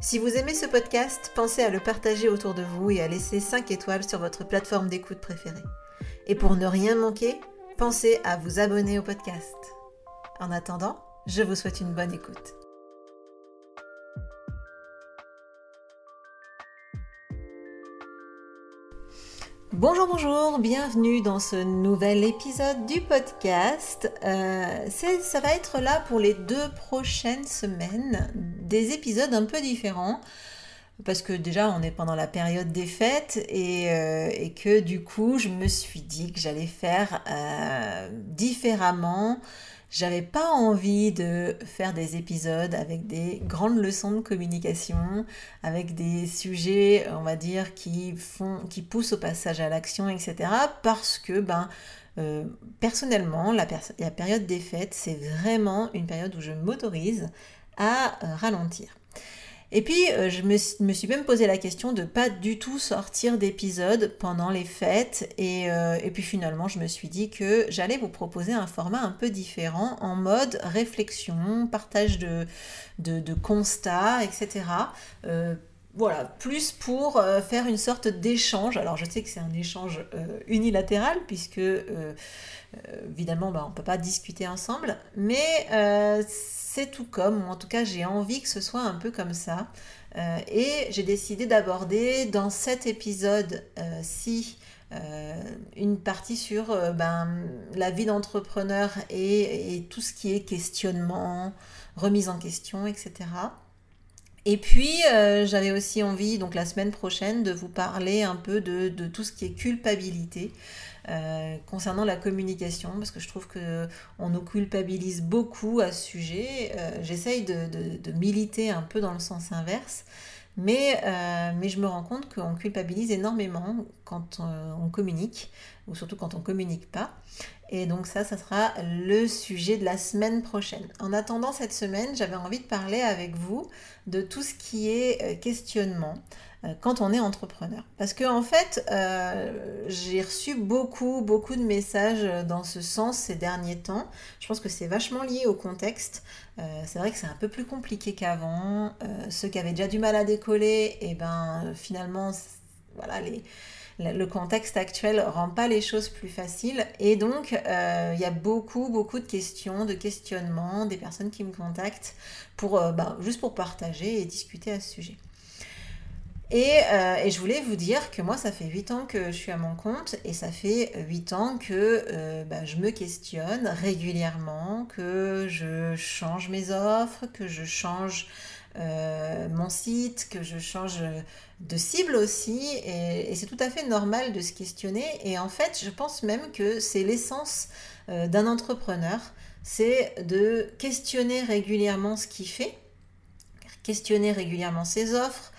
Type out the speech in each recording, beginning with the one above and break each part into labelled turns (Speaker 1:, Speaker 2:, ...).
Speaker 1: Si vous aimez ce podcast, pensez à le partager autour de vous et à laisser 5 étoiles sur votre plateforme d'écoute préférée. Et pour ne rien manquer, pensez à vous abonner au podcast. En attendant, je vous souhaite une bonne écoute. Bonjour, bonjour, bienvenue dans ce nouvel épisode du podcast. Euh, ça va être là pour les deux prochaines semaines, des épisodes un peu différents, parce que déjà on est pendant la période des fêtes et, euh, que du coup je me suis dit que j'allais faire euh, différemment j'avais pas envie de faire des épisodes avec des grandes leçons de communication, avec des sujets, on va dire, qui font, qui poussent au passage à l'action, etc. Parce que, ben, euh, personnellement, la, la, période des fêtes, c'est vraiment une période où je m'autorise à euh, ralentir. Et puis, euh, je me, suis même posé la question de pas du tout sortir d'épisodes pendant les fêtes. Euh, et, puis finalement, je me suis dit que j'allais vous proposer un format un peu différent en mode réflexion, partage de, de, constats, etc. voilà, plus pour faire une sorte d'échange. Alors je sais que c'est un échange unilatéral puisque évidemment bah, on ne peut pas discuter ensemble, mais c'est tout comme, ou en tout cas j'ai envie que ce soit un peu comme ça. Euh, et j'ai décidé d'aborder dans cet épisode-ci euh, une partie sur euh, ben, la vie d'entrepreneur et, tout ce qui est questionnement, remise en question, etc. Et puis, j'avais aussi envie, donc la semaine prochaine, de vous parler un peu de, de tout ce qui est culpabilité. Euh, concernant la communication, parce que je trouve qu'on nous culpabilise beaucoup à ce sujet. Euh, j'essaye de, militer un peu dans le sens inverse, mais, euh, mais je me rends compte qu'on culpabilise énormément quand on, communique, ou surtout quand on communique pas. Et donc ça, ça sera le sujet de la semaine prochaine. En attendant cette semaine, j'avais envie de parler avec vous de tout ce qui est questionnement. Euh, quand on est entrepreneur. Parce que en fait, euh, j'ai reçu beaucoup, beaucoup de messages dans ce sens ces derniers temps. Je pense que c'est vachement lié au contexte. Euh, c'est vrai que c'est un peu plus compliqué qu'avant. ceux qui avaient déjà du mal à décoller, et eh ben finalement, le contexte actuel rend pas les choses plus faciles. Et donc, il y a beaucoup, beaucoup de questions, de questionnements, des personnes qui me contactent pour, ben, juste pour partager et discuter à ce sujet. Euh, et, je voulais vous dire que moi, ça fait 8 ans que je suis à mon compte et ça fait 8 ans que euh, bah, je me questionne régulièrement, que je change mes offres, que je change euh, mon site, que je change de cible aussi. Et, c'est tout à fait normal de se questionner. Et en fait, je pense même que c'est l'essence d'un entrepreneur, c'est de questionner régulièrement ce qu'il fait, questionner régulièrement ses offres,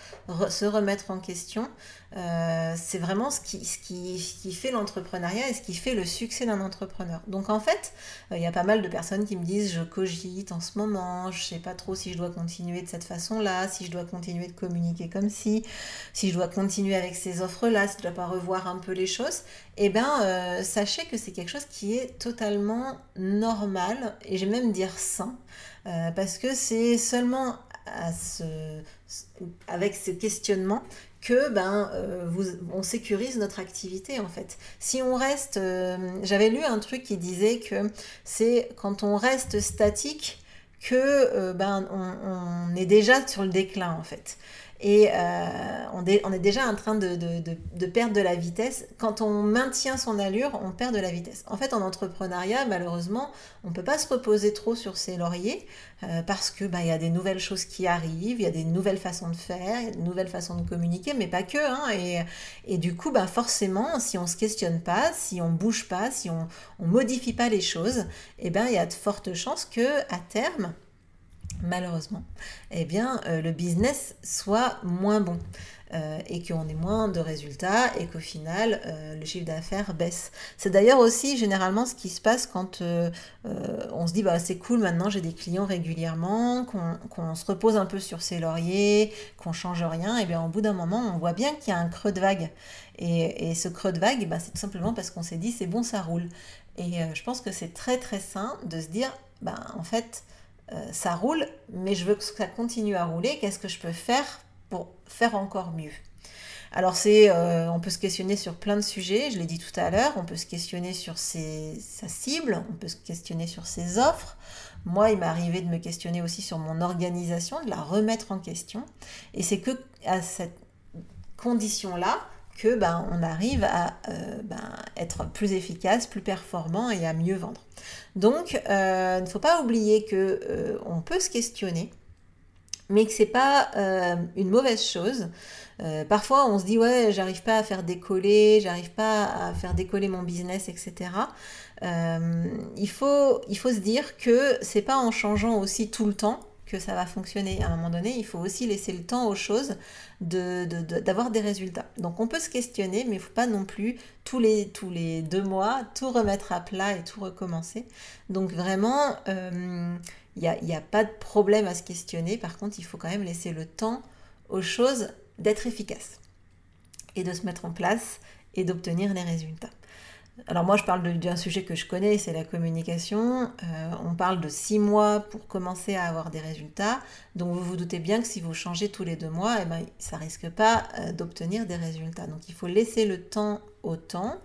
Speaker 1: se remettre en question. Euh, c'est vraiment ce qui, ce qui, fait l'entrepreneuriat et ce qui fait le succès d'un entrepreneur. Donc en fait, euh, il y a pas mal de personnes qui me disent je cogite en ce moment, je sais pas trop si je dois continuer de cette façon-là, si je dois continuer de communiquer comme si, si je dois continuer avec ces offres-là, si je dois pas revoir un peu les choses. Eh bien, euh, sachez que c'est quelque chose qui est totalement normal et je vais même dire sain. parce que c'est seulement à ce, avec ce questionnement que ben euh, on sécurise notre activité en fait. Si on reste, euh, j'avais lu un truc qui disait que c'est quand on reste statique que euh, ben on, est déjà sur le déclin en fait. Et on, est déjà en train de, perdre de la vitesse. Quand on maintient son allure, on perd de la vitesse. En fait, en entrepreneuriat, malheureusement, on ne peut pas se reposer trop sur ses lauriers parce que bah, y a des nouvelles choses qui arrivent, il y a des nouvelles façons de faire, y a nouvelles façons de communiquer, mais pas que. Hein, et, et, du coup, bah, forcément, si on se questionne pas, si on bouge pas, si on, on modifie pas les choses, eh bien, il y a de fortes chances que à terme, malheureusement, eh bien, euh, le business soit moins bon. Euh, et qu'on ait moins de résultats et qu'au final euh, le chiffre d'affaires baisse. C'est d'ailleurs aussi généralement ce qui se passe quand on se dit bah c'est cool maintenant j'ai des clients régulièrement, qu'on se repose un peu sur ses lauriers, qu'on change rien, et bien au bout d'un moment on voit bien qu'il y a un creux de vague. Et, ce creux de vague, bah, c'est tout simplement parce qu'on s'est dit c'est bon ça roule. Et je pense que c'est très très sain de se dire bah en fait euh, ça roule, mais je veux que ça continue à rouler. Qu'est-ce que je peux faire pour faire encore mieux? Alors c'est, euh, on peut se questionner sur plein de sujets, je l'ai dit tout à l'heure, on peut se questionner sur sa cible, on peut se questionner sur ses offres. Moi, il m'est arrivé de me questionner aussi sur mon organisation, de la remettre en question. Et c'est que à cette condition-là que ben, on arrive à euh, ben, être plus efficace, plus performant et à mieux vendre. Donc, euh, il ne faut pas oublier que euh, on peut se questionner, mais que c'est pas une mauvaise chose. parfois, on se dit ouais, j'arrive pas à faire décoller, j'arrive pas à faire décoller mon business, etc. il faut il faut se dire que c'est pas en changeant aussi tout le temps que ça va fonctionner. À un moment donné, il faut aussi laisser le temps aux choses d'avoir de, des résultats. Donc on peut se questionner, mais il ne faut pas non plus tous les, tous les deux mois tout remettre à plat et tout recommencer. Donc vraiment, il euh, n'y a, a pas de problème à se questionner. Par contre, il faut quand même laisser le temps aux choses d'être efficaces et de se mettre en place et d'obtenir les résultats. Alors moi, je parle d'un sujet que je connais, c'est la communication. Euh, on parle de six mois pour commencer à avoir des résultats. Donc vous vous doutez bien que si vous changez tous les deux mois, eh ben, ça risque pas euh, d'obtenir des résultats. Donc il faut laisser le temps au temps.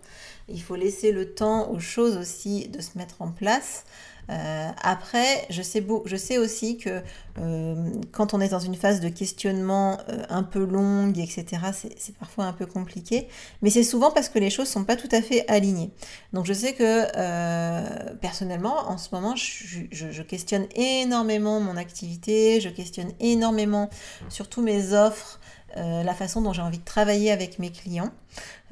Speaker 1: Il faut laisser le temps aux choses aussi de se mettre en place. Euh, après, je sais, je sais aussi que euh, quand on est dans une phase de questionnement euh, un peu longue, etc., c'est parfois un peu compliqué, mais c'est souvent parce que les choses sont pas tout à fait alignées. Donc je sais que personnellement, en ce moment, je, je, questionne énormément mon activité, je questionne énormément surtout mes offres, la façon dont j'ai envie de travailler avec mes clients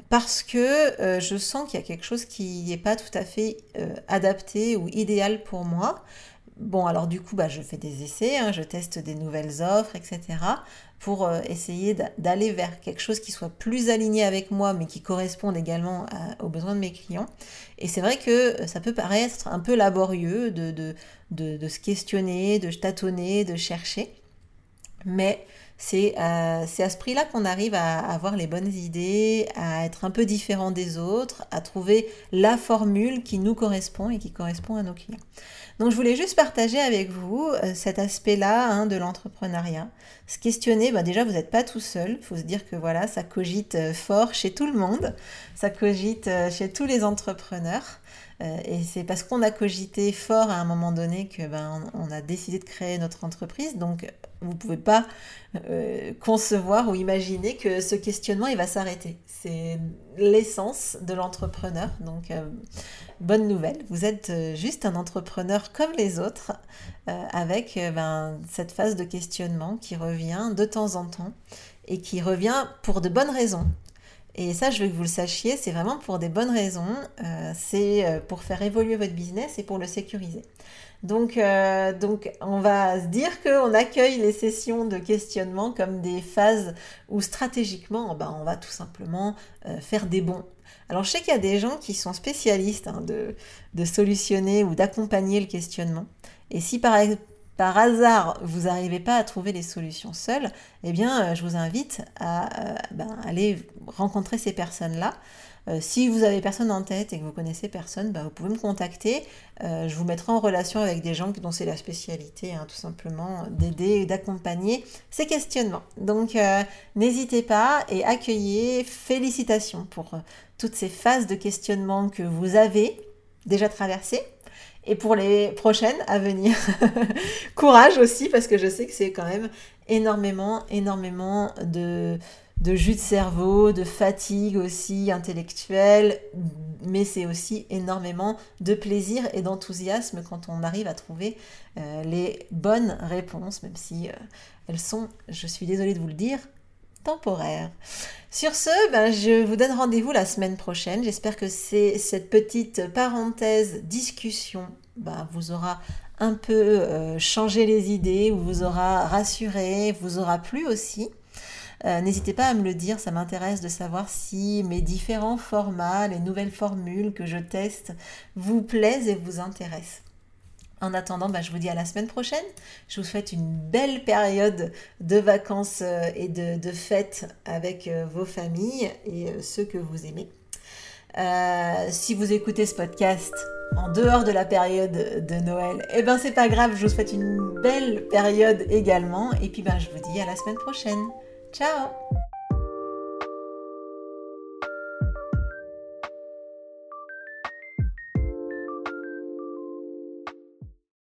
Speaker 1: parce que euh, je sens qu'il y a quelque chose qui n'est pas tout à fait euh, adapté ou idéal pour moi. Bon, alors du coup, bah, je fais des essais, hein, je teste des nouvelles offres, etc. pour euh, essayer d'aller vers quelque chose qui soit plus aligné avec moi, mais qui corresponde également aux besoins de mes clients. Et c'est vrai que ça peut paraître un peu laborieux de, de se questionner, de tâtonner, de chercher. Mais euh, c'est à ce prix-là qu'on arrive à avoir les bonnes idées, à être un peu différent des autres, à trouver la formule qui nous correspond et qui correspond à nos clients. Donc je voulais juste partager avec vous euh, cet aspect-là hein, de l'entrepreneuriat. Se questionner, bah, déjà vous n'êtes pas tout seul, il faut se dire que voilà, ça cogite euh, fort chez tout le monde, ça cogite chez tous les entrepreneurs. Euh, et c'est parce qu'on a cogité fort à un moment donné que ben, on, a décidé de créer notre entreprise. Donc, vous ne pouvez pas euh, concevoir ou imaginer que ce questionnement, il va s'arrêter. C'est l'essence de l'entrepreneur. Donc, euh, bonne nouvelle, vous êtes juste un entrepreneur comme les autres, avec ben, cette phase de questionnement qui revient de temps en temps et qui revient pour de bonnes raisons. Et ça, je veux que vous le sachiez, c'est vraiment pour des bonnes raisons. Euh, c'est euh, pour faire évoluer votre business et pour le sécuriser. Donc, euh, donc on va se dire qu'on accueille les sessions de questionnement comme des phases où stratégiquement, ben, on va tout simplement faire des bons. Alors, je sais qu'il y a des gens qui sont spécialistes hein, de, de solutionner ou d'accompagner le questionnement. Et si par, par hasard vous n'arrivez pas à trouver les solutions seules, eh bien, euh, je vous invite à euh, ben, aller rencontrer ces personnes-là. Euh, si vous avez personne en tête et que vous connaissez personne, ben, vous pouvez me contacter. je vous mettrai en relation avec des gens dont c'est la spécialité, hein, tout simplement, d'aider et d'accompagner ces questionnements. Donc, n'hésitez pas et accueillez, félicitations pour toutes ces phases de questionnement que vous avez déjà traversées et pour les prochaines à venir. Courage aussi parce que je sais que c'est quand même énormément, énormément de, jus de cerveau, de fatigue aussi intellectuelle, mais c'est aussi énormément de plaisir et d'enthousiasme quand on arrive à trouver euh, les bonnes réponses, même si euh, elles sont, je suis désolée de vous le dire, Sur ce, ben, je vous donne rendez-vous la semaine prochaine. J'espère que cette petite parenthèse discussion ben, vous aura un peu euh, changé les idées, ou vous aura rassuré, vous aura plu aussi. Euh, n'hésitez pas à me le dire, ça m'intéresse de savoir si mes différents formats, les nouvelles formules que je teste vous plaisent et vous intéressent. En attendant, bah, je vous dis à la semaine prochaine. Je vous souhaite une belle période de vacances euh, et de, fêtes avec euh, vos familles et ceux que vous aimez. si vous écoutez ce podcast en dehors de la période de Noël, eh ben c'est pas grave, je vous souhaite une belle période également. Et puis ben, je vous dis à la semaine prochaine. Ciao